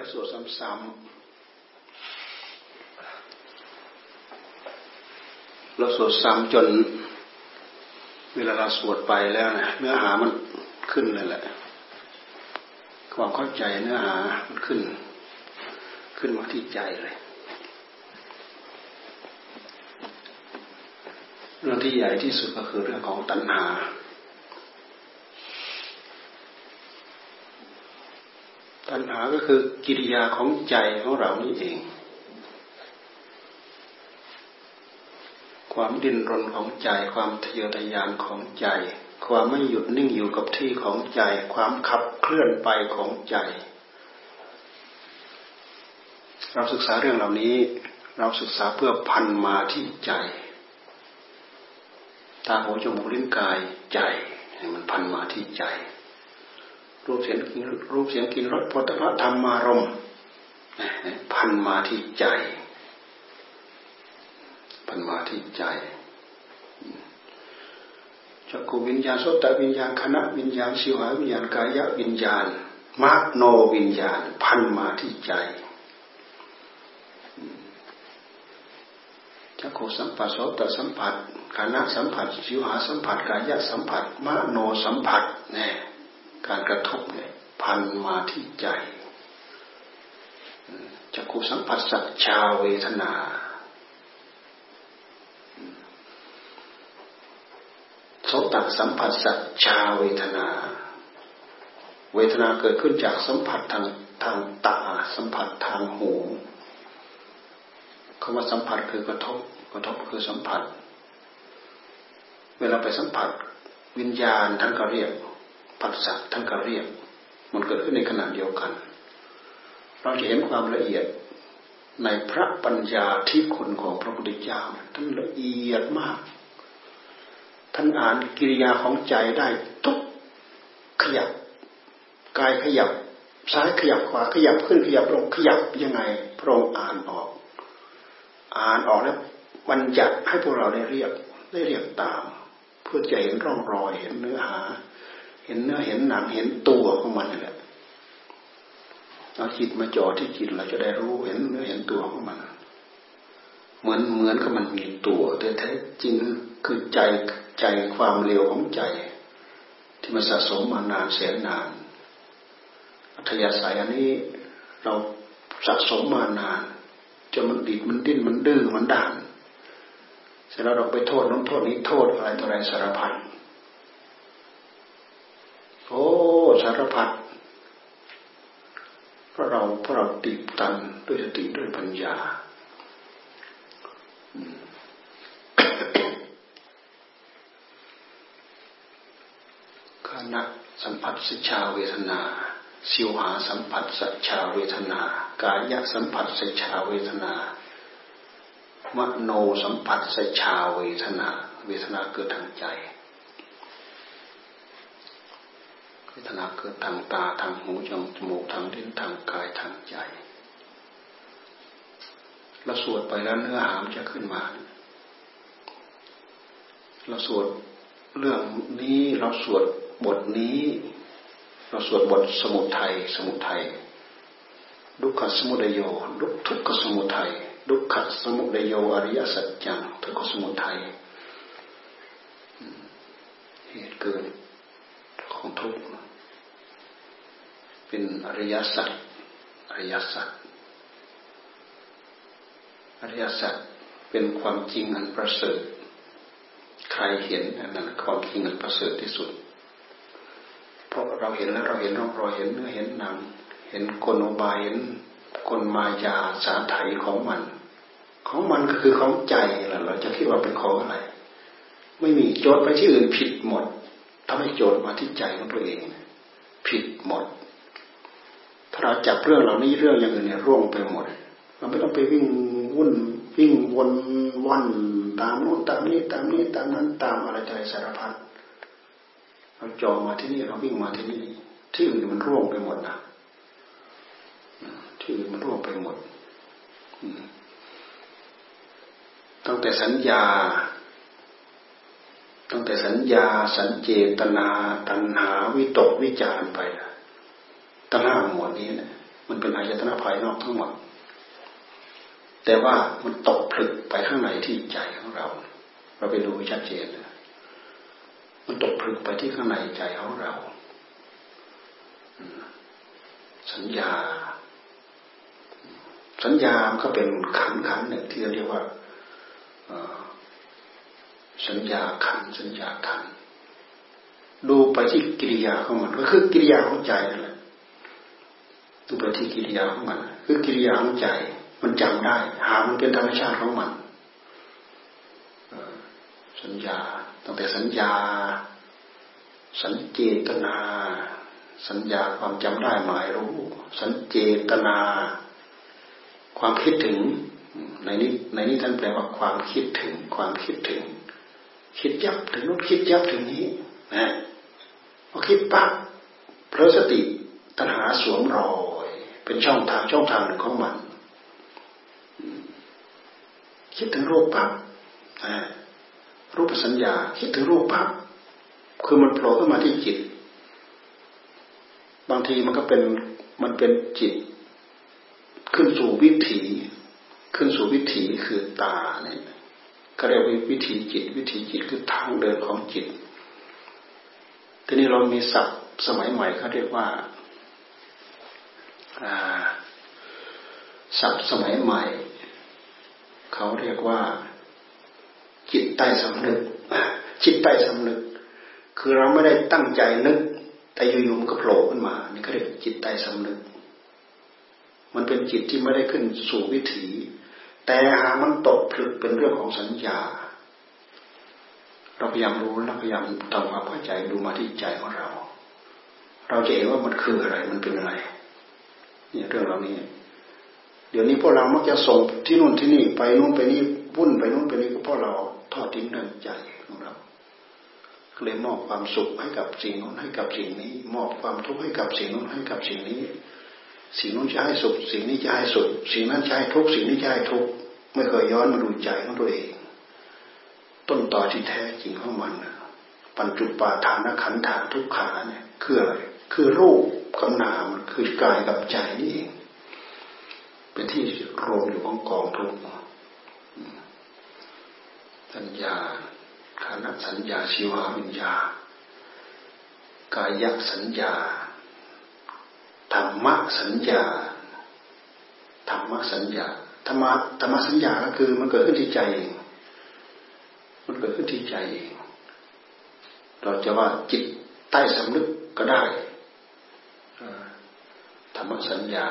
เราสวดซ้ำๆเราสวดซ้ำจน เวลาเราสวดไปแล้วนะเนื้อหามันขึ้นเลยแหละ ความเข้าใจเนื้อหามันขึ้น ขึ้นมาที่ใจเลยเรื่องที่ใหญ่ที่สุดก็คือเรื่องของตัณหา ตัณหาก็คือกิริยาของใจของเรานี่เอง ความดิ้นรนของใจ ความทะเยอทะยานของใจ ความไม่หยุดนิ่งอยู่กับที่ของใจ ความขับเคลื่อนไปของใจ เราศึกษาเรื่องเหล่านี้ เราศึกษาเพื่อพันมาที่ใจตาหูจมูกลิ้นกายใจมันพันมาที่ใจ รูปเสียงกินรูปเสียงกินรสพุทธธรรมารมพันมาที่ใจ พันมาที่ใจจักขูวิญญาณโสตวิญญาณคณะวิญญาณสิวหาวิญญาณกายะวิญญาณมโนวิญญาณ พันมาที่ใจจักขูสัมปัสโสตสัมผัสคณะสัมผัสชิวหาสัมผัสกายะสัมผัสมโนสัมผัสเนี่ย การกระทบเนี่ยพันมาที่ใจจักขุสัมผัสสัจชาเวทนา โสตสัมผัสสัจชาเวทนา เวทนาเกิดขึ้นจากสัมผัสทางทางตา สัมผัสทางหูคำว่าสัมผัสคือกระทบ กระทบคือสัมผัส เวลาไปสัมผัสวิญญาณท่านก็เรียก ผัสสะท่านก็เรียกมันเกิดขึ้นในขณะเดียวกัน เราจะเห็นความละเอียดในพระปัญญาที่คุณของพระพุทธเจ้าท่านละเอียดมาก ท่านอ่านกิริยาของใจได้ทุกขยับกายขยับซ้ายขยับขวาขยับขึ้นขยับลงขยับยังไงพระองค์อ่านออก อ่านออกแล้วบัญญัติให้พวกเราได้เรียกได้เรียกตาม เพื่อจะเห็นร่องรอยเห็นเนื้อหา ห็นเนื้อเห็นหนังเห็นตัวของมันนี่แหละเอาจิตมาจ่อที่จิตเราจะได้รู้เห็นเนื้อเห็นตัวของมัน เหมือนเหมือนกับมันมีตัว แต่แท้จริงคือใจใจความเร็วของใจ ที่มันสะสมมานานแสนนานอัธยาศัยอันนี้เราสะสมมานานจนมันดิดมันดิ้นมันดื้อมันด่านเสร็จแล้วเราไปโทษน้องโทษนี้โทษอะไรต่ออะไรสารพัดโอ้ สารพัดเพราะเราเพราะเราติดตันด้วยสติด้วยปัญญาขณะสัมผัสสัจชาเวทนาสิวหาสัมผัสสัจชาเวทนา กายสัมผัสสัจชาเวทนามโนสัมผัสสชาเวทนา เวทนาเกิดทางใจ เว ทนาเกิดทางตาทางหูจมูกทางลิ้นทางกายทางใจเราสวดไปแล้วเนื้อหามจะขึ้นมาเราสวดเรื่องนี้เราสวดบทนี้ เราสวดบทสมุทัยสมุทัยดุขสมุทโยดุทุกขสมุทัยดุขสมุทัยโยอริยสัจจังทุกขสมุทัยเหตุเกิดของทุกข์ เป็นอริยสัจอริยสัจอริยสัจเป็นความจริงอันประเสริฐ ใครเห็นนั่นความจริงอันประเสริฐที่สุด เพราะเราเห็นแล้วเราเห็นร่องรอยเห็นเนื้อเห็นหนัง เห็นกลบายเห็นกลมายาสาไถของมัน ของมันก็คือของใจแหละเราจะคิดว่าเป็นของอะไร ไม่มีโจทย์ไปที่อื่นผิดหมดทำให้โจทย์มาที่ใจของตัวเอง ผิดหมด เราจับเรื่องเหล่านี้เรื่องอย่างอื่นเนี่ยร่วงไปหมด เราไม่ต้องไปวิ่งวุ่นวิ่งวนวันตามโน้นตามนี้ตามนี้ตามนั้นตามอะไรใจสารพัดเราจองมาที่นี่เราวิ่งมาที่นี่ที่อื่นมันร่วงไปหมดนะที่อื่นมันร่วงไปหมดตั้งแต่สัญญา ตั้งแต่สัญญา สัญเจตนา ตัณหา วิตกวิจารไป ตัณหาหมวดนี้นะมันเป็นอายตนะภายนอกทั้งหมด แต่ว่ามันตกผลึกไปข้างในที่ใจของเรา เราไปดูชัดเจนมันตกผลึกไปที่ข้างในใจของเรา สัญญา สัญญาก็เป็นขันขันหนึ่งที่เรียกว่าสัญญาขันสัญญาขันดูไปที่กิริยาของมันก็คือกิริยาของใจนั่นแหละ ดูไปที่กิริยาของมัน คือกิริยาของใจ มันจำได้ หามันเป็นธรรมชาติของมันสัญญาตั้งแต่สัญญา สัญเจตนา สัญญาความจำได้หมายรู้ สัญเจตนา ความคิดถึงในนี้ในนี้ท่านแปลว่าความคิดถึง ความคิดถึง คิดยับถึงนู้นคิดยับถึงนี้นะพอคิดปั๊บเพราะสติตัณหาสวมรอย เป็นช่องทางช่องทางหนึ่งของมัน คิดถึงรูปปั๊บรูปสัญญา คิดถึงรูปปั๊บคือมันโผล่ขึ้นมาที่จิต บางทีมันก็เป็นมันเป็นจิต ขึ้นสู่วิถีขึ้นสู่วิถีคือตาเนี่ยก็เรียกวิถีจิต วิถีจิตคือทางเดินของจิต ทีนี้เรามีศัพท์สมัยใหม่เขาเรียกว่า ศัพท์สมัยใหม่ เขาเรียกว่า จิตใต้สำนึกจิตใต้สำนึก คือเราไม่ได้ตั้งใจนึก แต่อยู่ๆมันก็โผล่ขึ้นมา นี่เขาเรียกจิตใต้สำนึก มันเป็นจิตที่ไม่ได้ขึ้นสู่วิถี แต่หามันตกผลึกเป็นเรื่องของสัญญา เราพยายามรู้เราพยายามทำความเข้าใจดูมาที่ใจของเรา เราจะเห็นว่ามันคืออะไร มันเป็นอะไร เนี่ยเรื่องเหล่านี้ เดี๋ยวนี้พวกเรามักจะส่งที่นู่นที่นี่ ไปนู่นไปนี่วุ่นไปนู่นไปนี่ก็เพราะเราทอดทิ้งเรื่องใจของเราเลยมอบความสุขให้กับสิ่งนู้นให้กับสิ่งนี้ มอบความทุกข์ให้กับสิ่งนู้นให้กับสิ่งนี้ สิ่งนู้นจะให้สุข สิ่งนี้จะให้สุข สิ่งนั้นจะให้ทุกข์สิ่งนี้จะให้ทุกข์ไม่เคยย้อนมาดูใจของตัวเอง ต้นต่อที่แท้จริงของมันปัญจุปาทานขันธาทุกขาเนี่ยคืออะไรคือรูปกับนาม คือกายกับใจนี่เองเป็นที่รวมอยู่ของกองทุกข์สัญญาขานสัญญาชีวาวิญญากายสัญญาธรรมสัญญาธรรมสัญญาธรรมะธรรมสัญญาก็คือมันเกิดขึ้นที่ใจเองมันเกิดขึ้นที่ใจเองเราจะว่าจิตใต้สำนึกก็ได้ รรมสัญญา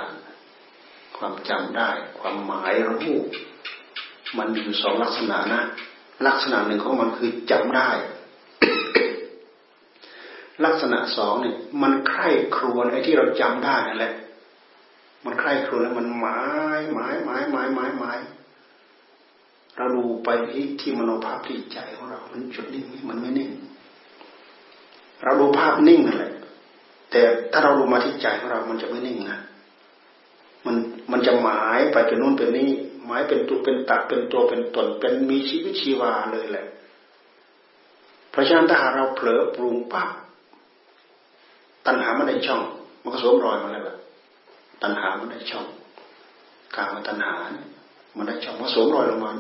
ความจำได้ ความหมายรู้มันมีอยู่สองลักษณะนะ ลักษณะหนึ่งของมันคือจำได้ ลักษณะสองเนี่ยมันใคร่ครวญไอ้ที่เราจำได้นั่นแหละ มันใคร่ครวญแล้วมันหมายหมายหมายหมายหมายหมายเราดูไปที่ที่มโนภาพที่ใจของเรา มันจุดนิ่งมันไม่นิ่ง เราดูภาพนิ่งนั่นแหละ แต่ถ้าเราดูมาที่ใจของเรามันจะไม่นิ่งนะมันมันจะหมายไปเป็นนู่นเป็นนี่หมายเป็นตัวเป็นตักเป็นตัวเป็นตนเป็นมีชีวิตชีวาเลยแหละ เพราะฉะนั้นถ้าหากเราเผลอปรุงปั๊บตัณหามันได้ช่อง มันก็สวมรอยมาแล้วแบบตัณหามันได้ช่องการมาตัณหาเนี่ยมันได้ช่องมันสวมรอยลงมา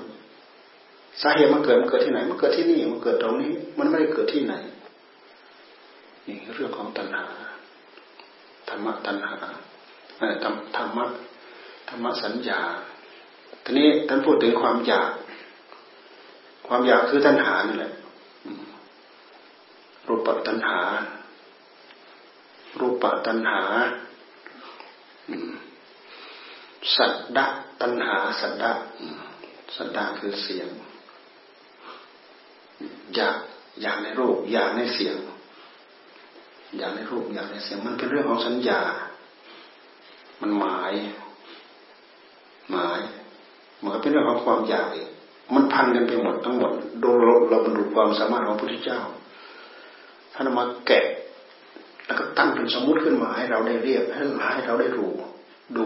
สาเหตุมันเกิดมันเกิดที่ไหน มันเกิดที่นี่มันเกิดตรงนี้ มันไม่ได้เกิดที่ไหนนี่เรื่องของตัณหา ธรรมะตัณหาธรรมธรรมะธรรมะสัญญา ทีนี้ท่านพูดถึงความอยาก ความอยากคือตัณหานี่แหละรูปตัณหา รูปตัณหาสัตดะตัณหาสัตดะสัตดะคือเสียง อยากอยากในรูป อยากในเสียง อยากในรูปอยากในเสียงมันเป็นเรื่องของสัญญา มันหมาย หมายมันก็เป็นเรื่องของความอยากมันพันกันไปหมดทั้งหมดดูเราบรรลุความสามารถของพระพุทธเจ้าท่านมาแกะแล้วก็ตั้งเป็นสมมุติขึ้นมาให้เราได้เรียกให้ให้เราได้รู้ดู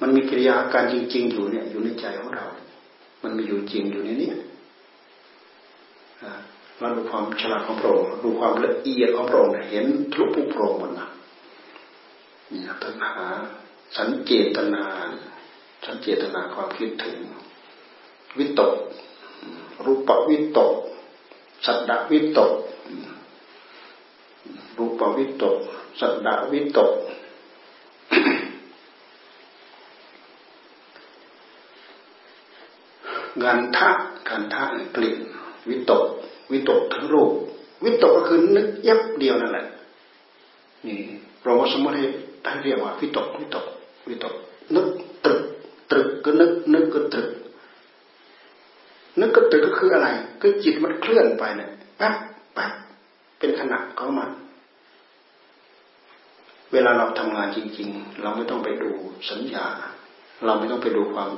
มันมีกิริยาการจริง ๆ อยู่เนี่ย อยู่ในใจของเรา มันมีอยู่จริงอยู่ในนี้ เราดูความฉลาดของพระองค์ดูความละเอียดของพระองค์เห็นทุกผู้พระองค์หมดนะนี่ตัณหา สัญเจตนา สัญเจตนาความคิดถึง วิตก รูปวิตก สัตดวิตก รูปวิตก สัตดวิตกงานทะการทะกลิ่น วิตก วิตกทั้งรูป วิตกก็คือนึกยับเดียวนั่นแหละ นี่เราสมมติให้เรียกว่าวิตก วิตก วิตก นึกตรึก ตรึกก็นึก นึกก็ตรึก นึกก็ตรึกก็คืออะไร ก็จิตมันเคลื่อนไปเนี่ยแป๊บแป๊บเป็นขณะของมันเวลาเราทำงานจริง ๆ เราไม่ต้องไปดูสัญญา เราไม่ต้องไปดูความ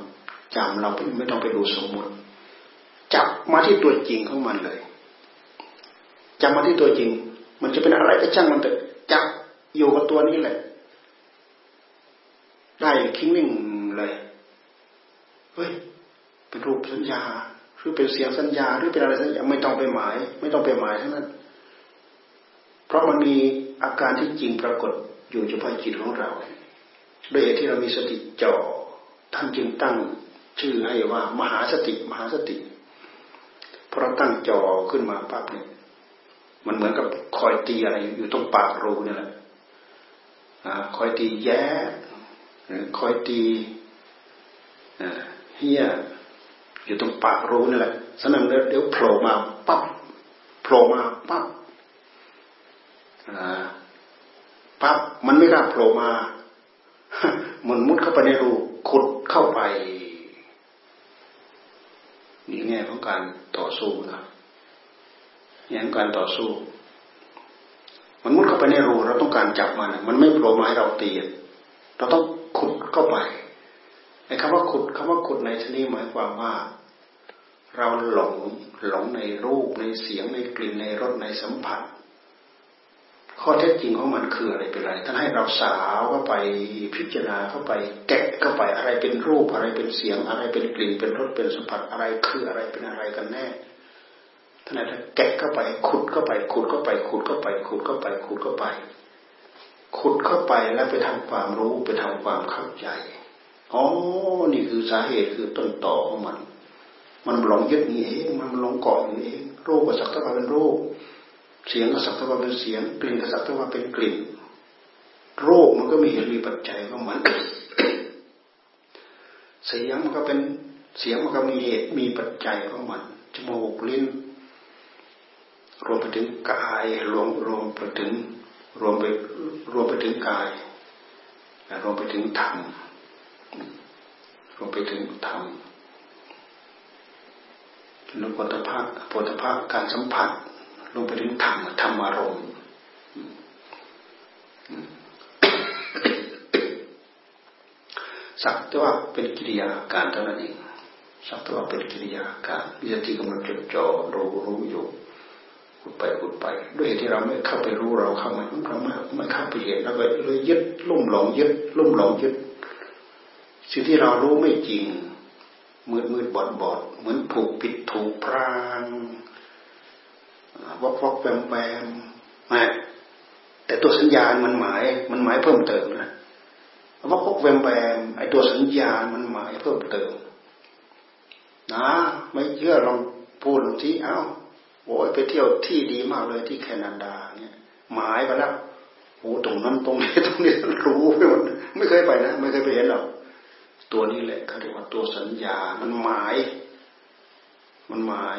จำเราไม่ต้องไปดูสมมติ จับมาที่ตัวจริงของมันเลยจับมาที่ตัวจริง มันจะเป็นอะไรก็ช่างมันเถอะจับอยู่กับตัวนี้แหละ ได้คิ้งนิ่งเลยเฮ้ยเป็นรูปสัญญาหรือเป็นเสียงสัญญาหรือเป็นอะไรสัญญาไม่ต้องไปหมาย ไม่ต้องไปหมายทั้งนั้น เพราะมันมีอาการที่จริงปรากฏอยู่เฉพาะจิตของเราด้วยที่เรามีสติจ่อท่านจึงตั้งชื่อให้ว่ามหาสติ มหาสติ พราะตั้งจอขึ้นมาปั๊บเนี่ยมันเหมือนกับคอยตีอะไรอยู่ตรงปากรูนี่แหละคอยตีแย่คอยตีเฮียอยู่ตรงปากรูนี่แหละสนั่นเดี๋ยวโผล่มาปั๊บโผล่มาปั๊บปั๊บมันไม่กล้าโผล่มา มันมุดเข้าไปในรูขุดเข้าไป ของการต่อสู้นะแง่ของการต่อสู้ มันมุดเข้าไปในรูเราต้องการจับมัน มันไม่โผล่มาให้เราตีเราต้องขุดเข้าไปไอ้คำว่าขุดคำว่าขุดในที่นี้หมายความว่า เราหลงหลงในรูปในเสียงในกลิ่นในรสในสัมผัส ข้อเท็จจริงของมันคืออะไรเป็นอะไรท่านให้เราสาวเข้าไปพิจารณาเข้าไปแกะเข้าไปอะไรเป็นรูปอะไรเป็นเสียง อะไรเป็นกลิ่นเป็นรสเป็นสัมผัสอะไรคืออะไรเป็นอะไรกันแน่ท่านให้แกะเข้าไปขุดเข้าไปขุดเข้าไปขุดเข้าไปขุดเข้าไปขุดเข้าไป ขุดเข้าไปแล้วไปทำความรู้ไปทำความเข้าใจอ๋อนี่คือสาเหตุคือต้นต่อของมัน มันหลงยึดนี่เองมันหลงเกาะนี่เองรูปก็สักแต่ว่าเป็นรูป เสียงก็สักแต่ว่าเป็นเสียง กลิ่นก็สักแต่ว่าเป็นกลิ่น โรคมันก็มีเหตุมีปัจจัยของมันเสียงมันก็เป็นเสียงมันก็มีเหตุมีปัจจัยของมันจมูกลิ้นรวมไปถึงกายรวมรวมไปถึงรวมไปรวมไปถึงกายรวมไปถึงธรรมรวมไปถึงธรรมนุปตภะปตภะการสัมผัส ลงไปถึงธรรมธรรมอารมณ์สักแต่ว่าเป็นกิริยาการเท่านั้นเองสักแต่ว่าเป็นกิริยาการวิจที่กำลังจดจ่อรู้รู้อยู่ขุดไปขุดไป ด้วยที่เราไม่เข้าไปรู้เราเข้ามาเราไม่ไม่เข้าไปเห็นเราเลยยึดลุ่มหลงยึดลุ่มหลงยึด สิ่งที่เรารู้ไม่จริงมืดมืดบอดบอดเหมือนถูกปิดถูกพราง วอกวอกแวมแวมนะแต่ตัวสัญญาณมันหมาย มันหมายเพิ่มเติมนะวอกวอกแวมแวมไอตัวสัญญาณมันหมายเพิ่มเติม นะ ไม่เชื่อลองพูดที่เอ้าโอ้ยไปเที่ยวที่ดีมากเลยที่แคนาดาเนี่ยหมายไปแล้วโอ้ตรงนั้นตรงนี้ตรงนี้รู้ไปหมดไม่เคยไปนะ ไม่เคยไปเห็นหรอกตัวนี้แหละเขาเรียกว่าตัวสัญญา มันหมาย มันหมาย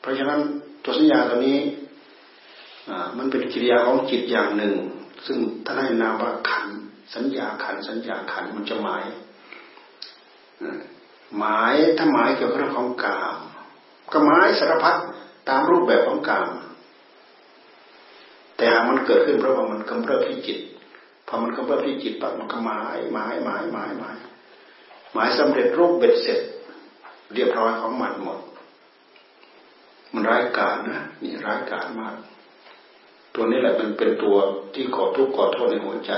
เพราะฉะนั้น ตัวสัญญาตัวนี้มันเป็นกิริยาของจิตอย่างหนึ่ง ซึ่งถ้านให้นามว่าขันสัญญาขันสัญญาขันมันจะหมายหมายถ้าหมายเกี่ยวกับเรื่องของกามก็หมายสารพัดตามรูปแบบของกามแต่หากมันเกิดขึ้นเพราะว่ามันกำเริบที่จิตพอมันกำเริบที่จิตปั๊บมันก็หมายหมายหมายหมายหมายหมายสำเร็จรูปเบ็ดเสร็จ เรียบร้อยของมันหมด มันร้ายกาจนะนี่ร้ายกาจมาก ตัวนี้แหละมันเป็นตัวที่ก่อทุกข์ก่อโทษในหัวใจ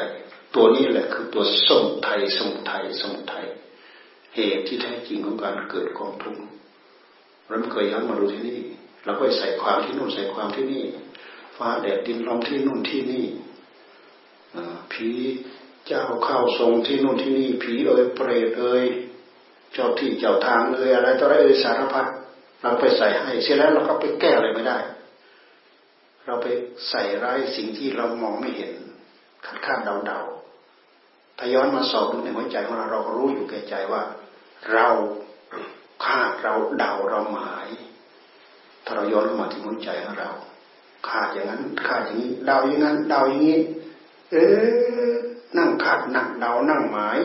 ตัวนี้แหละคือตัวสมุทัยสมุทัยสมุทัยเหตุที่แท้จริงของการเกิดกองทุกข์เราไม่เคยย้อนมาดูที่นี่เราก็ใส่ความที่นู่นใส่ความที่นี่ ฟ้าแดดดินลมที่นู่นที่นี่ผีเจ้าเข้าทรงที่นู่นที่นี่ผีเอ่ยเปรตเอ่ยเจ้าที่เจ้าทางเอ่ยอะไรต่ออะไรเอ่ยสารพัด เราไปใส่ให้เสร็จแล้วเราก็ไปแก้อะไรไม่ได้ เราไปใส่ร้ายสิ่งที่เรามองไม่เห็นคาดคาดเดาเดาถ้าย้อนมาสอบดูในหัวใจของเราเรารู้อยู่แก่ใจว่า เราคาดเราเดาเราหมาย ถ้าเราย้อนมาที่หัวใจของเราคาดอย่างนั้นคาดอย่างนี้เดาอย่างนั้นเดาอย่างนี้ เออนั่งคาดนั่งเดานั่งหมาย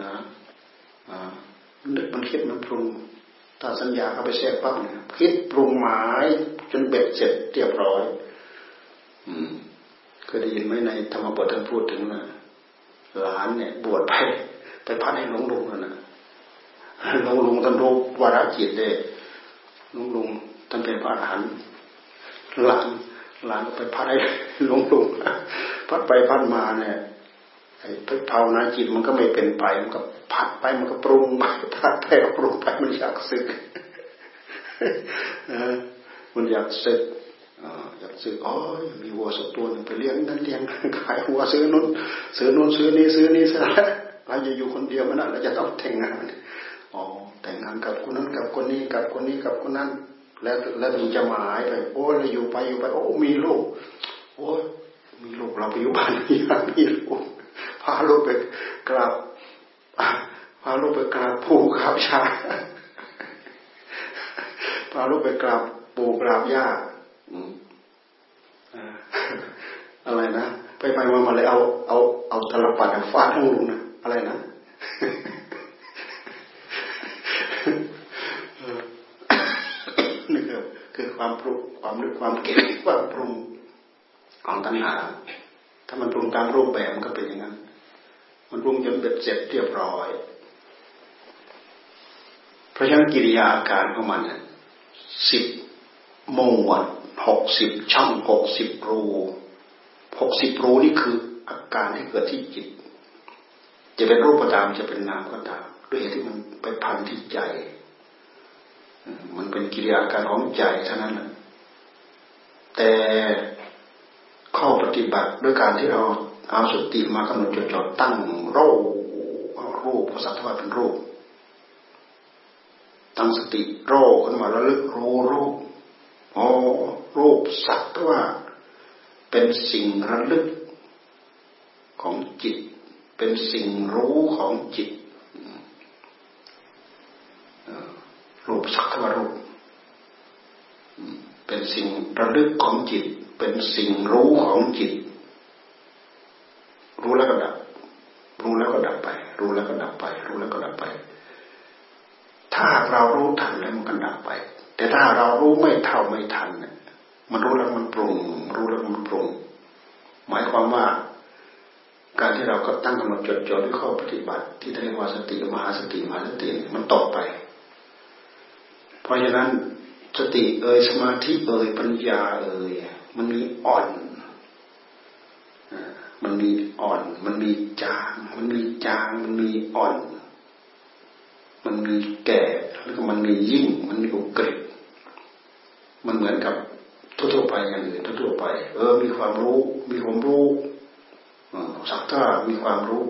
นะนึกมันคิดมันปรุง ถ้าสัญญาเข้าไปแทรกปั๊บเนี่ยคิดปรุงหมายจนเบ็ดเสร็จเรียบร้อย อืมเคยได้ยินไหมในธรรมบทท่านพูดถึงนะหลานเนี่ย บวชไปไปพัดให้หลวงลุงนั่นนะหลวงลุงท่านรู้วาระจิตเลยหลวงลุงท่านเป็นพระอรหันต์หลานหลานไปพัดให้หลวงลุงพัดไปพัดมาเนี่ยไอ้ ภาวนาจิตมันก็ไม่เป็นไป มันก็ผัดไปมันก็ปรุงไปผัดไปปรุงไปมันอยากสึกมันอยากสึกอยากซื้ออ๋อมีวัวสักตัวหนึ่งไปเลี้ยงนั่นเลี้ยงขายวัวซื้อนู้นซื้อนู้นซื้อนี้ซื้อนี้ซื้อเราจะอยู่คนเดียวมันน่ะเราจะต้องแต่งงานอ๋อแต่งงานกับคนนั้นกับคนนี้กับคนนี้กับคนนั้น แล้วแล้วมันจะหมายไปโอ้เราอยู่ไปอยู่ไป โอ้มีลูกโอ้มีลูกเราไปอยู่บ้านมีลูก พาลูกไปกราบพาลูกไปกราบปู่กราบชาพาลูกไปกราบปู่กราบย่าอะไรนะไปไปมามาเลยเอาเอาเอาตลปัดฟาดทั้งลุงนะอะไรนะนี่คือคือความปรุงความนึกความเก็บความปรุงของตัณหาถ้ามันปรุงตามรูปแบบมันก็เป็นอย่างนั้น มันปรุงจนเบ็ดเสร็จเรียบร้อย เพราะฉะนั้นกิริยาอาการของมันสิบหมวดหกสิบช่องหกสิบรูหกสิบรูนี่คืออาการที่เกิดที่จิต จะเป็นรูปก็ตามจะเป็นนามก็ตาม ด้วยเหตุที่มันไปพันที่ใจ มันเป็นกิริยาการของใจเท่านั้นแหละแต่ข้อปฏิบัติด้วยการที่เรา เอาสติมากำหนดจดจ่อตั้งรูปรูปภาษาทวารเป็นรูป ตั้งสติโรขึ้นมาแล้วลึกรู้รูปอ๋อรูปสักว่าเป็นสิ่งระลึกของจิต เป็นสิ่งรู้ของจิต รูปสักว่ารูป เป็นสิ่งระลึกของจิต เป็นสิ่งรู้ของจิต รู้แล้วก็ดับ รู้แล้วก็ดับไป รู้แล้วก็ดับไป รู้แล้วก็ดับไป ถ้าเรารู้ทันแล้วมันก็ดับไป แต่ถ้าเรารู้ไม่เท่าไม่ทันเนี่ยมันรู้แล้วมันปรุง รู้แล้วมันปรุง หมายความว่า การที่เราก็ตั้งกำหนดจดจ่อด้วยข้อปฏิบัติ ที่เรียกว่าสติมหาสติมหาสติมันตกไป เพราะฉะนั้นสติเอ่ยสมาธิเอ่ยปัญญาเอ่ยมันมีอ่อน มันมีอ่อน มันมีจาง มันมีจาง มันมีอ่อน มันมีแก่ แล้วก็มันมียิ่ง มันมีอุกฤษมันเหมือนกับทั่วๆไปอย่างอื่นทั่วๆไป เออ มีความรู้ มีความรู้สักท่ามีความรู้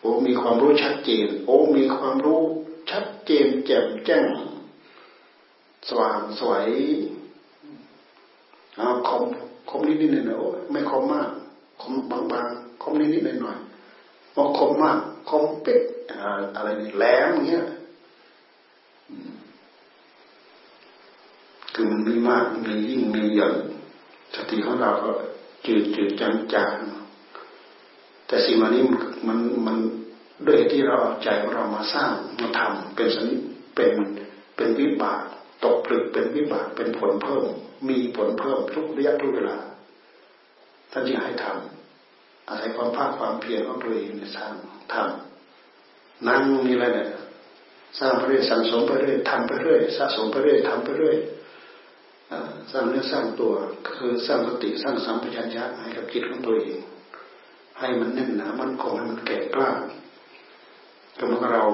โอ้ มีความรู้ชัดเจน โอ้ มีความรู้ชัดเจน แจ่มแจ้ง สว่างสวยอาคมคมนิดนิดหน่อยโอ้ไม่คมมาก คมบางๆคมนิดนิดหน่อยหน่อยพอคมมากคมเป็ดอะไรนี่แหลมอย่างเงี้ยคือมันมีมากมียิ่งมีหย่อนสติของเราก็จืดจืดจางจางแต่สิ่งวันนี้มันมันด้วยที่เราเอาใจของเรามาสร้างมาทำเป็นสนิเป็นเป็นวิบากตกผลึกเป็นวิบากเป็นผลเพิ่ม มีผลเพิ่มทุกระยะทุกเวลา ท่านจึงให้ทำอาศัยความภาคความเพียรของตัวเองสร้างทำนั่งนี่แหละเนี่ยสร้างไปเรื่อยสังสมไปเรื่อยทำไปเรื่อยสะสมไปเรื่อยทำไปเรื่อยสร้างเนื้อสร้างตัวคือสร้างสติสร้างสัมปชัญญะให้กับจิตของตัวเอง ให้มันแน่นหนามันคงให้มันแก่กล้าก็เมือนเรา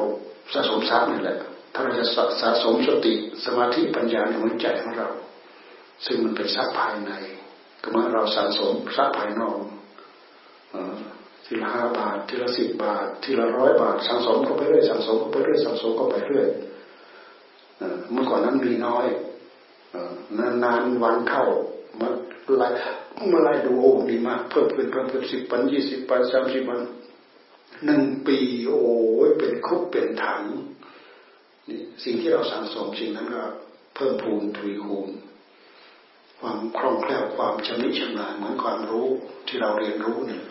สะสมทรัพย์นี่แหละ ถ้าเราจะสะสมสติสมาธิปัญญาในหัวใจของเรา ซึ่งมันเป็นทรัพย์ภายใน ก็เมือเราสะสมทรัพย์ภายนอกทีละห้าบาท ทีละสิบบาท ทีละร้อยบาทสังสมก็ไปเรื่อยสังสมก็ไปเรื่อยสังสมก็ไปเรื่อยเมื่อก่อนนั้นมีน้อยนานๆวันเข้ามาไล่มาไล่ดูโอ้ดีมากเพิ่มขึ้นเพิ่มขึ้นสิบปันยี่สิบปันสามสิบปันหนึ่งปีโอ้ยเป็นคุกเป็นถังนี่สิ่งที่เราสังสมสิ่งนั้นก็เพิ่มพูนทวีคูณ ความคล่องแคล่วความชำนิชำนาญเหมือนความรู้ที่เราเรียนรู้เนี่ย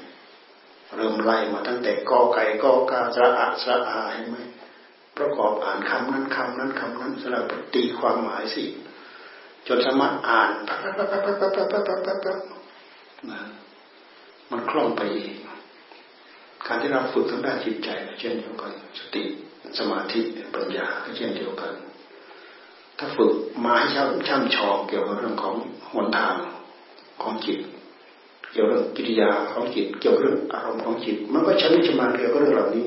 เริ่มไล่มาตั้งแต่กอไก่กอกาสระอาสระอาเห็นไหมประกอบอ่านคำนั้นคำนั้นคำนั้นสลับตีความหมายสิจนสามารถอ่านนะมันคล่องไปเองการที่เราฝึกทางด้านจิตใจเช่นเดียวกัน สติสมาธิปัญญาก็เช่นเดียวกัน ถ้าฝึกมาให้ช่ำช่ำชองเกี่ยวกับเรื่องของหนทางของจิต เกี่ยวกับเรื่องกิริยาของจิต เกี่ยวกับเรื่องอารมณ์ของจิต มันก็ชำนิชำนาญเกี่ยวกับเรื่องเหล่านี้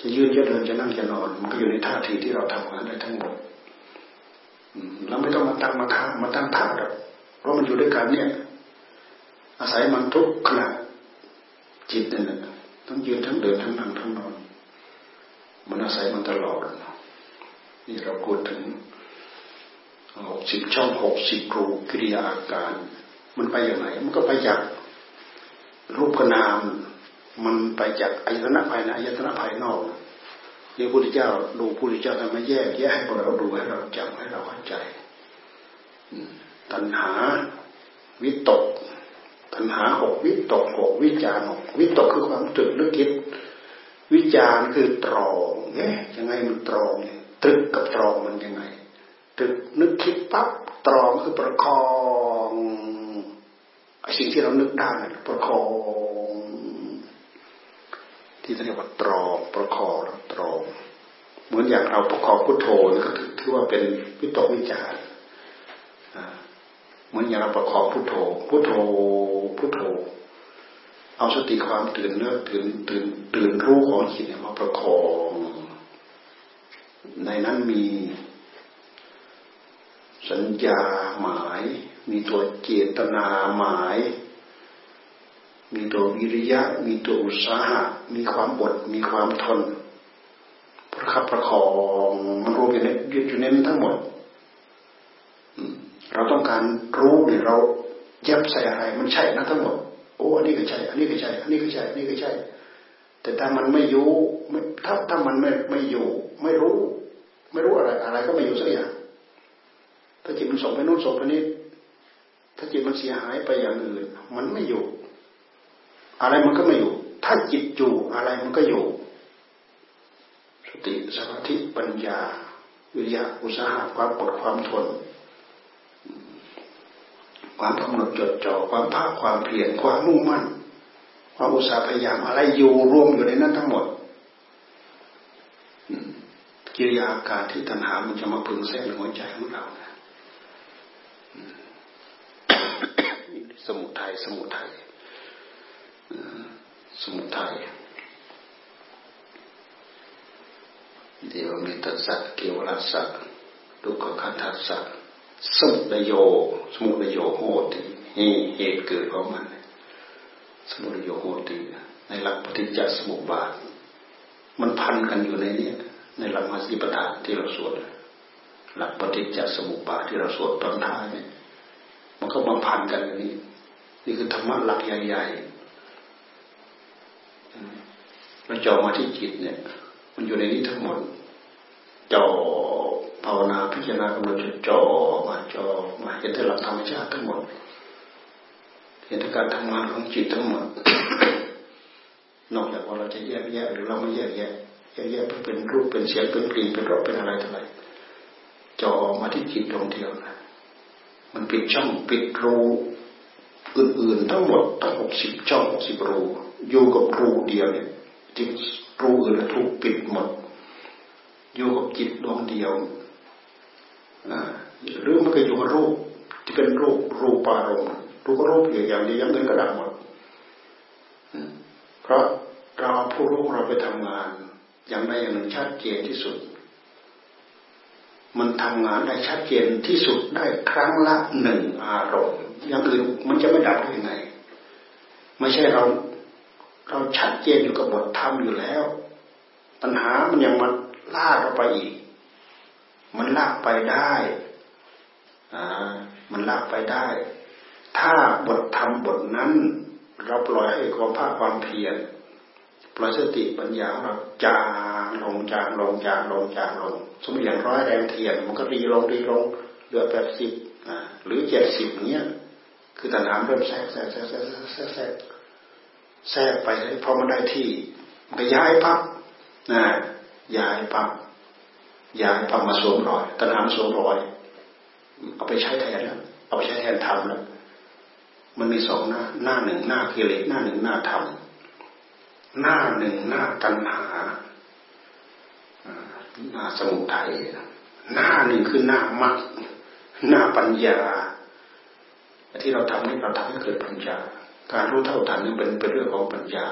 จะยืนจะเดินจะนั่งจะนอน มันก็อยู่ในท่าทีที่เราทำงานได้ทั้งหมดเราไม่ต้องมาตั้งมาทางมาตั้งท่าหรอกเพราะมันอยู่ด้วยกันเนี่ย อาศัยมันทุกขณะจิตนั่นแหละทั้งยืนทั้งเดินทั้งนั่งทั้งนอนมันอาศัยมันตลอดนี่เราพูดถึง หกสิบช่องหกสิบรูกิริยาอาการ มันไปอย่างไรมันก็ไปจากรูปนาม มันไปจากอายตนะภายในอายตนะภายนอกนี่พระพุทธเจ้าดูพระพุทธเจ้าทำมาแยกแยกให้เราดูให้เราจำให้เราเข้าใจตัณหาวิตก ตัณหาหกวิตกหกวิจารหกวิตกคือความตึกนึกคิด วิจารคือตรองเนี่ยยังไงมันตรองเนี่ยตรึกกับตรองมันยังไง ตึกนึกคิดปั๊บตรองคือประคองสิ่งที่เรานึกได้ประคอง ที่เรียกว่าตรองประคองตรอง เหมือนอย่างเราประคองพุทโธนี่ก็ถือว่าเป็นวิตกวิจารเหมือนอย่างเราประคองพุทโธพุทโธพุทโธ เอาสติความตื่นเนื้อตื่นตื่นตื่นรู้ของจิตมาประคอง ในนั้นมี สัญญาหมาย มีตัวเจตนาหมาย มีตัววิริยะ มีตัวอุตสาหะ มีความอดมีความทน ประคับประคองมันรวมอยู่ในอยู่ในนั้นทั้งหมด เราต้องการรู้เนี่ยเราเย็บใส่อะไรมันใช่นะทั้งหมดโอ้อันนี้ก็ใช่ อันนี้ก็ใช่ อันนี้ก็ใช่อันนี้ก็ใช่ แต่ถ้ามันไม่อยู่ถ้าถ้ามันไม่ไม่อยู่ ไม่รู้ ไม่รู้อะไร อะไรก็ไม่อยู่สักอย่าง ถ้าจิตมันส่งไปนู่นส่งไปนี้ถ้าจิตมันเสียหายไปอย่างอื่น มันไม่อยู่ อะไรมันก็ไม่อยู่ ถ้าจิตอยู่อะไรมันก็อยู่ สติสมาธิปัญญา วิริยะอุตสาหะความอดความทน ความกำหนดจดจ่อความภาคความเพียรความมุ่งมั่น ความอุตสาห์พยายามอะไรอยู่รวมอยู่ในนั้นทั้งหมดกิริยาอาการที่ตัณหามันจะมาพึงแทรกในหัวใจของเรา สมุทัยสมุทัยสมุทัยเดี๋ยวมีตัสสะเกี่ยวรัสสะดุขขันธัสสะสมุทโย สมุทโยโหติเหตุเกิดของมัน สมุทโยโหติในหลักปฏิจจสมุปบาท มันพันกันอยู่ในนี้ในหลักมาสิปทาที่เราสวด หลักปฏิจจสมุปบาทที่เราสวดตอนท้ายเนี่ยมันก็มาพันกันอย่างนี้นี่คือธรรมะหลักใหญ่ๆเราจอมาที่จิตเนี่ย มันอยู่ในนี้ทั้งหมดจอภาวนาพิจารณากำหนดจ่อมาจ่อมาเห็นแต่หลักธรรมชาติทั้งหมด เห็นการทำงานของจิตทั้งหมด นอกจากว่าเราจะแยกแยะหรือเราไม่แยกแยะแยกแยะเป็นรูปเป็นเสียงเป็นกลิ่นเป็นรสเป็นอะไรเท่าไร จ่อมาที่จิตดวงเดียวนะมันปิดช่องปิดรูอื่นๆทั้งหมดทั้งหกสิบช่องหกสิบรูอยู่กับรูเดียวเนี่ยจิตรูอื่นถูกปิดหมด อยู่กับจิตดวงเดียวหรือมันก็อยู่กับรูปที่เป็นรูปรูปารมณ์รูปรูปอย่างเดียวยังเงินก็ดับหมดเพราะเราผู้รู้เราไปทำงาน อย่างใดอย่างหนึ่งชัดเจนที่สุด มันทำงานได้ชัดเจนที่สุดได้ครั้งละหนึ่งอารมณ์อย่างอื่นมันจะไม่ดับได้ยังไง ไม่ใช่เรา เราชัดเจนอยู่กับบทธรรมอยู่แล้ว ปัญหามันยังมันลากเราไปอีก มันลากไปได้อ่ามันลากไปได้ ถ้าบทธรรมบทนั้น เราปล่อยให้ความภาคความเพียร ปล่อยสติปัญญาเราจางลงจางลงจางลงจางลง สมมติอย่างร้อยแรงเทียนมันก็รีลงรีลงเหลือแปดสิบหรือเจ็ดสิบเนี้ยคือตัณหาเริ่มแทรกแทรกแทรกแทรกแทรกแทรกแทรกไปพอมันได้ที่มันก็ย้ายพับนะย้ายพับย้ายพับมาสวมรอยตัณหาสวมรอยเอาไปใช้แทนแล้วเอาไปใช้แทนธรรมแล้วมันมีสองหน้าหน้าหนึ่งหน้ากิเลสหน้าหนึ่งหน้าธรรม หน้าหนึ่งหน้าตัณหาหน้าสมุทัยหน้าหนึ่งคือหน้ามรรคหน้าปัญญา ที่เราทำนี่เราทำให้เกิดปัญญา การรู้เท่าทันนี่เป็นเป็นเรื่องของปัญญา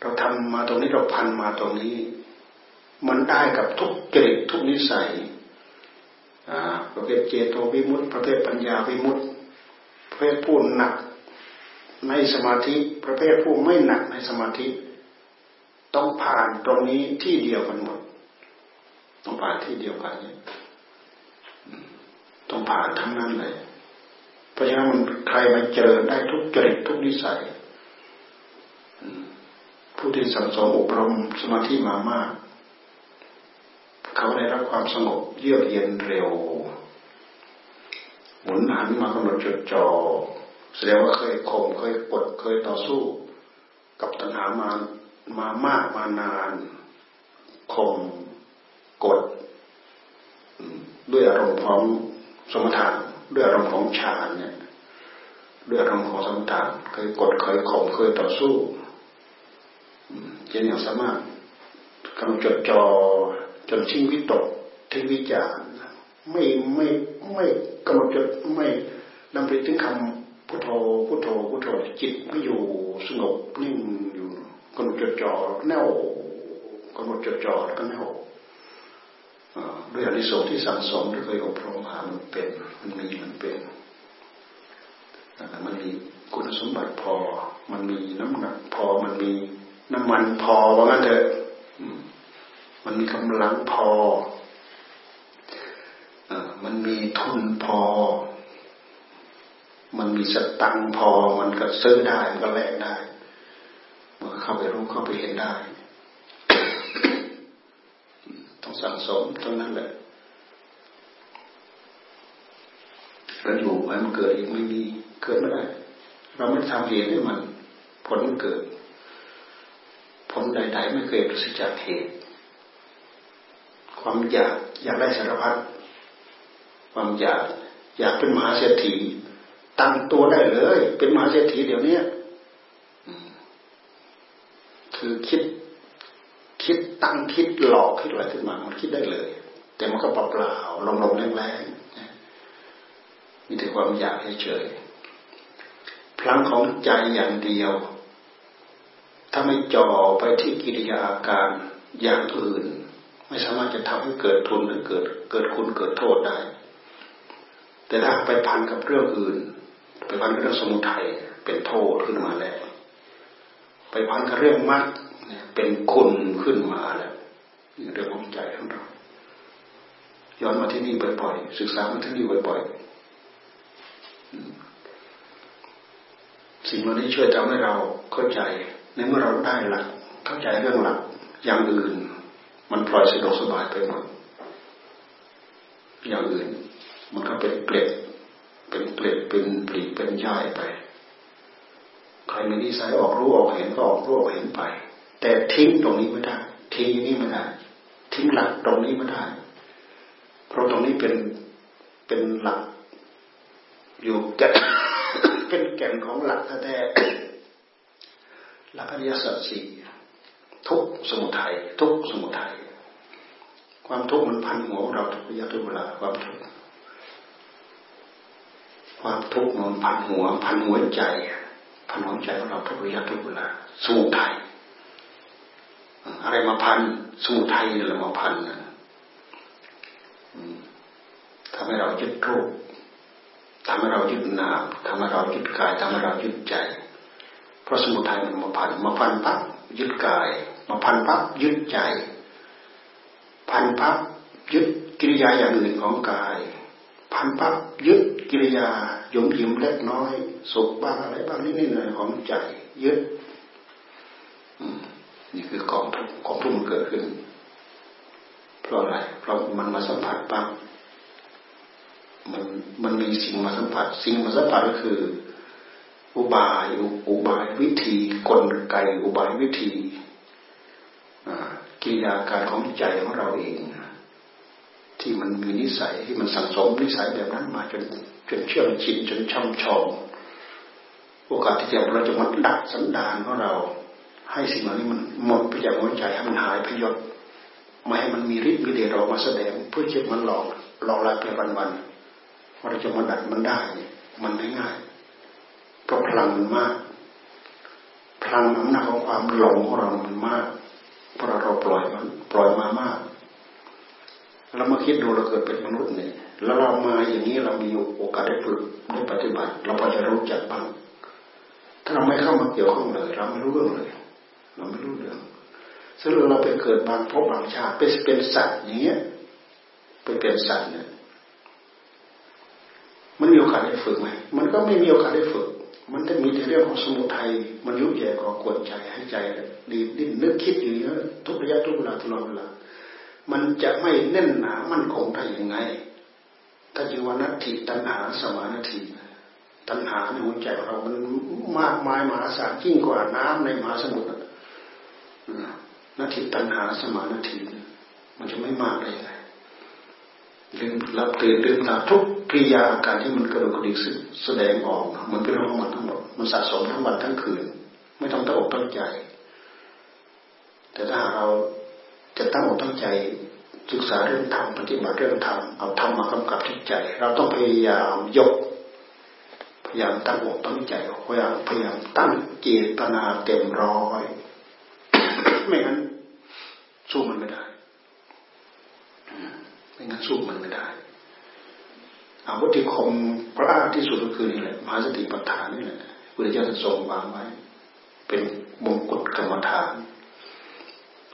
เราทำมาตรงนี้เราพันมาตรงนี้ มันได้กับทุกจริตทุกนิสัยประเภทเจโตวิมุตติประเภทปัญญาวิมุตติประเภทผู้หนัก ในสมาธิประเภทผู้ไม่หนักในสมาธิ ต้องผ่านตรงนี้ที่เดียวกันหมด ต้องผ่านที่เดียวกันเนี่ยต้องผ่านทั้งนั้นเลย เพราะฉะนั้นมันใครมาเจอได้ทุกจริตทุกนิสัยผู้ที่สังสมอบรมสมาธิมามาก เขาได้รับความสงบเยือกเย็นเร็วหมุนหันมากำหนดจดจ่อ แสดงว่าเคยข่มเคยกดเคยต่อสู้ กับตัณหามามามากมานานข่มกดด้วยอารมณ์ของสมถะด้วยอารมณ์ของฌานเนี่ยด้วยอารมณ์ของสมถะเคยกดเคยข่มเคยต่อสู้จนอย่างสามารถกำลังจดจอจนทิ้งวิตกทิ้งวิจารไม่ไม่ไม่กำหนดจดไม่นำไปถึงคำ พุทโธพุทโธพุทโธจิตไม่อยู่สงบนิ่งอยู่กำหนดจดจ่อแน่วกำหนดจดจ่อแล้วก็แน่วด้วยอริสงที่สั่งสมที่เคยอบรมมามันเป็นมันมีมันเป็นมันมีคุณสมบัติพอ มันมีน้ำหนักพอมันมีน้ำมันพอว่างั้นเถอะมันมีกำลังพอมันมีทุนพอ มันมีสตังพอมันก็ซื้อได้มันก็แลกได้มันเข้าไปรู้เข้าไปเห็นได้ ต้องสั่งสมตรงนั้นแหละเราอยู่ให้มันเกิดอีกไม่มีเกิดไม่ได้ เราไม่ทำเหตุให้มัน ผลมันเกิด ผลใดๆไม่เคยประสิทธิ์จากเหตุ ความอยากอยากได้สารพัดความอยาก อยากเป็นมหาเศรษฐี ตั้งตัวได้เลย เป็นมหาเศรษฐีเดี๋ยวนี้คือคิด คิดตั้งคิดหลอกคิดอะไรขึ้นมา มันคิดได้เลย แต่มันก็เปล่าๆลงๆแรงๆมีแต่ความอยากเฉยพลังของใจอย่างเดียว ถ้าไม่จ่อไปที่กิริยาอาการอย่างอื่น ไม่สามารถจะทำให้เกิดทุนหรือเกิดเกิดคุณเกิดโทษได้ แต่ถ้าไปพันกับเรื่องอื่น ไปพันกับเรื่องสมุทัยเป็นโทษขึ้นมาแล้ว ไปพันกับเรื่องมรรคเป็นคุณขึ้นมาแล้วเรื่องของใจของเราย้อนมาที่นี่บ่อยๆศึกษามาที่นี่บ่อยๆสิ่งเหล่านี้ช่วยทำให้เราเข้าใจในเมื่อเราได้หลักเข้าใจเรื่องหลักอย่างอื่น มันปล่อยสะดวกสบายไปหมดอย่างอื่น มันก็เป็นเกล็ด เป็นเกล็ดเป็นปลีเป็นย่ายไป ใครมีนิสัยออกรู้ออกเห็นก็ออกรู้ออกเห็นไป แต่ทิ้งตรงนี้ไม่ได้ ทิ้งนี้ไม่ได้ทิ้งหลักตรงนี้ไม่ได้ เพราะตรงนี้เป็นเป็นหลัก อยู่แก่เป็นแก่นของหลักแท้หลักอริยสัจสี่ทุกสมุทัยทุกสมุทัยความทุกข์มันพันหัวเราทุกระยะทุกเวลาความทุกข์ ความทุกข์มันพันหัว พันหัวใจพันหัวใจของเราทุกระยะทุกเวลาสมุทัยอะไรมาพันสมุทัยนี่แหละมาพันนะทำให้เรายึดรูปทำให้เรายึดนามทำให้เรายึดกายทำให้เรายึดใจ เพราะสมุทัยมันมาพัน มาพันปั๊บยึดกาย มาพันปั๊บยึดใจ พันปั๊บยึดกิริยาอย่างอื่นของกาย พันปั๊บยึดกิริยาหยมยิ้มเล็กน้อยสุขบ้างอะไรบ้างนิดหน่อยของใจยึดนี่คือของทุกของทุกมันเกิดขึ้น เพราะอะไร เพราะมันมาสัมผัสปั๊บมันมันมีสิ่งมาสัมผัส สิ่งมาสัมผัสก็คือ อุบายอุบายวิธีกลไกอุบายวิธีกิริยาการของใจของเราเอง ที่มันมีนิสัยที่มันสังสมนิสัยแบบนั้นมาจนจนเชื่อมชินจนช่ำชองโอกาสที่จะเราจะมัดดักสันดานของเรา ให้สิ่งเหล่านี้มันหมดไปจากหัวใจให้มันหายพยศไม่ให้มันมีฤทธิ์มีเดชออกมาแสดงเพื่อจะมันหลอกหลอกลายไปวันๆว่าเราจะมาดัดมันได้ มันไม่ง่ายเพราะพลังมันมากพลังอำนาจของความหลงของเรามันมากเพราะเราปล่อยมันปล่อยมามาก เรามาคิดดูเราเกิดเป็นมนุษย์เนี่ยแล้วเรามาอย่างนี้เรามีโอกาสได้ฝึกได้ปฏิบัติ เราพอจะรู้จักบ้างถ้าเราไม่เข้ามาเกี่ยวข้องเลย เราไม่รู้เรื่องเลย เราไม่รู้เรื่องสรุปเราไปเกิดบางพบบางชาติเป็นสัตว์อย่างเงี้ยไปเป็นสัตว์เนี่ยมันมีโอกาสได้ฝึกไหมมันก็ไม่มีโอกาสได้ฝึก มันจะมีแต่เรื่องของสมุทัย มันยุ่งแย่ก่อกวนใจให้ใจดีดิ้นนึกคิดอยู่เยอะทุกระยะทุกเวลาตลอดเวลา มันจะไม่แน่นหนามั่นคงได้ยังไงถ้าจีวนัตถิตัณหาสมานาทีตัณหาในหัวใจเรามันมากมายมหาศาลยิ่งกว่าน้ำในมหาสมุทรนาทีตัณหาสมานาทีมันจะไม่มากได้ยังไงลืมรับตื่นลืมตาทุกกิริยาการที่มันกระดุกกระดิกแสดงออกมันเป็นร่องของมันทั้งหมดมันสะสมทั้งวันทั้งคืน ไม่ต้องตั้งอกตั้งใจ แต่ถ้าเรา จะตั้งอกตั้งใจศึกษาเรื่องธรรมปฏิบัติเรื่องธรรมเอาธรรมมากำกับที่ใจ เราต้องพยายามยก พยายามตั้งอกตั้งใจพยายามพยายามตั้งเจตนาเต็มร้อยไม่งั้นสู้มันไม่ได้ไม่งั้นสู้มันไม่ได้อาวุธที่คมพระอาที่สุดก็คือนี่แหละมหาสติปัฏฐานนี่แหละพุทธเจ้าทรงวางไว้ เป็นมงกุฎกรรมฐาน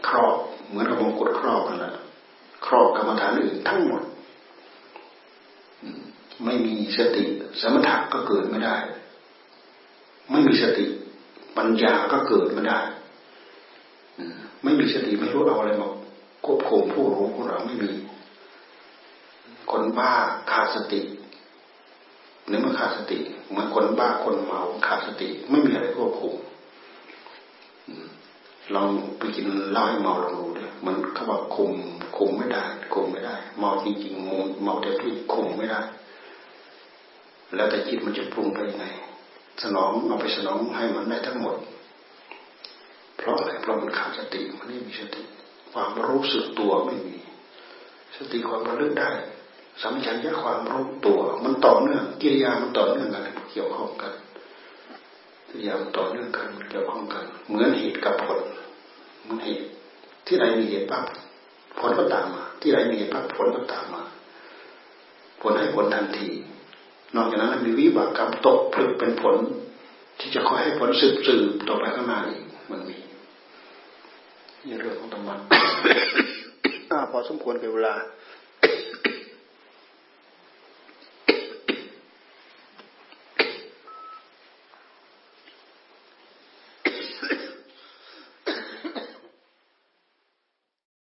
ครอบเหมือนกับมงกุฎครอบกันแหละครอบกรรมฐานอื่นทั้งหมด ไม่มีสติ สมถะก็เกิดไม่ได้ ไม่มีสติปัญญาก็เกิดไม่ได้ไม่มีสติไม่รู้เอาอะไรมาควบคุมผู้รู้ของเราไม่มี คนบ้าขาดสติเนื้อมันขาดสติเหมือนคนบ้าคนเมาขาดสติ ไม่มีอะไรควบคุม ลองไปกินเหล้าให้เมาลองดูเลยมันเขาบอกคุมคุมไม่ได้คุมไม่ได้ เมาจริงๆมูเมาแต่ที่คุมไม่ได้ แล้วแต่จิตมันจะปรุงไปยังไง สนองเอาไปสนองให้มันได้ทั้งหมด เพราะอะไรเพราะมันขาดสติมันไม่มีสติ ความรู้สึกตัวไม่มี สติความระลึกได้สัมผัสยะความรู้ตัว มันต่อเนื่องกิริยามันต่อเนื่องกันเกี่ยวข้องกัน กิริยามันต่อเนื่องกันเกี่ยวข้องกัน เหมือนเหตุกับผลเหมือนเหตุที่ไหนมีเหตุปั๊บผลก็ตามมา ที่ไหนมีเหตุปั๊บผลก็ตามมา ผลให้ผลทันที นอกจากนั้นมีวิบากกรรมตกผลึกเป็นผล ที่จะคอยให้ผลสืบสืบต่อไปข้างหน้าอีกมันมีนี่เรื่องของธรรมะพอสมควรกับเวลา